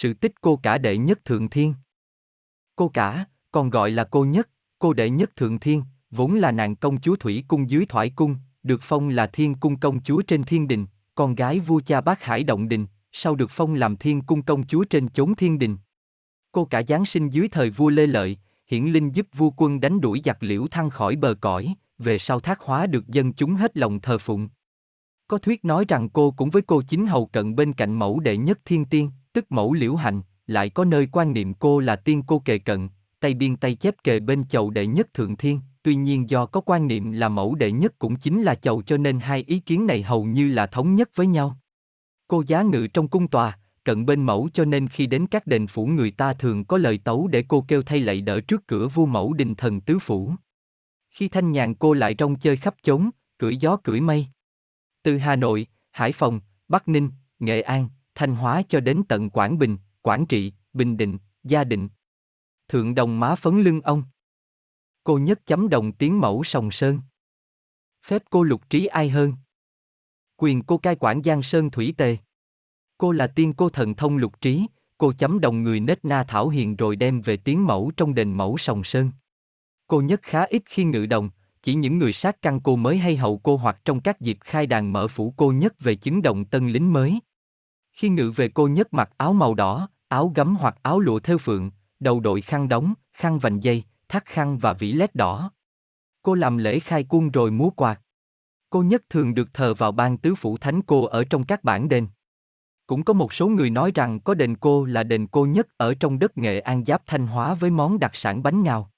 sự tích cô cả đệ nhất thượng thiên. Cô cả, còn gọi là cô nhất, cô đệ nhất thượng thiên, vốn là nàng công chúa thủy cung dưới thoại cung, được phong là thiên cung công chúa trên thiên đình, con gái vua cha bác hải động đình, sau được phong làm thiên cung công chúa trên chốn thiên đình. Cô cả Giáng sinh dưới thời vua Lê Lợi, hiển linh giúp vua quân đánh đuổi giặc liễu thăng khỏi bờ cõi, về sau thác hóa được dân chúng hết lòng thờ phụng. Có thuyết nói rằng cô cũng với cô chính hầu cận bên cạnh mẫu đệ nhất thiên tiên, tức mẫu liễu hành, lại có nơi quan niệm cô là tiên cô kề cận, tay biên tay chép kề bên chầu đệ nhất thượng thiên, tuy nhiên do có quan niệm là mẫu đệ nhất cũng chính là chầu cho nên hai ý kiến này hầu như là thống nhất với nhau. Cô giá ngự trong cung tòa, cận bên mẫu cho nên khi đến các đền phủ người ta thường có lời tấu để cô kêu thay lạy đỡ trước cửa vua mẫu đình thần tứ phủ. Khi thanh nhàn cô lại trong chơi khắp chốn, cưỡi gió cưỡi mây. Từ Hà Nội, Hải Phòng, Bắc Ninh, Nghệ An, Thanh Hóa cho đến tận Quảng Bình, Quảng Trị, Bình Định, Gia Định. Thượng đồng má phấn lưng ông. Cô nhất chấm đồng tiếng mẫu sòng sơn. Phép cô lục trí ai hơn. Quyền cô cai quản Giang Sơn Thủy Tề. Cô là tiên cô thần thông lục trí, cô chấm đồng người nết na thảo hiền rồi đem về tiếng mẫu trong đền mẫu sòng sơn. Cô nhất khá ít khi ngự đồng, chỉ những người sát căn cô mới hay hậu cô hoặc trong các dịp khai đàn mở phủ cô nhất về chứng động tân lính mới. Khi ngự về cô nhất mặc áo màu đỏ, áo gấm hoặc áo lụa theo phượng, đầu đội khăn đóng, khăn vành dây, thắt khăn và vỉ lét đỏ. Cô làm lễ khai quân rồi múa quạt. Cô nhất thường được thờ vào ban tứ phủ thánh cô ở trong các bản đền. Cũng có một số người nói rằng có đền cô là đền cô nhất ở trong đất Nghệ An giáp Thanh Hóa với món đặc sản bánh ngào.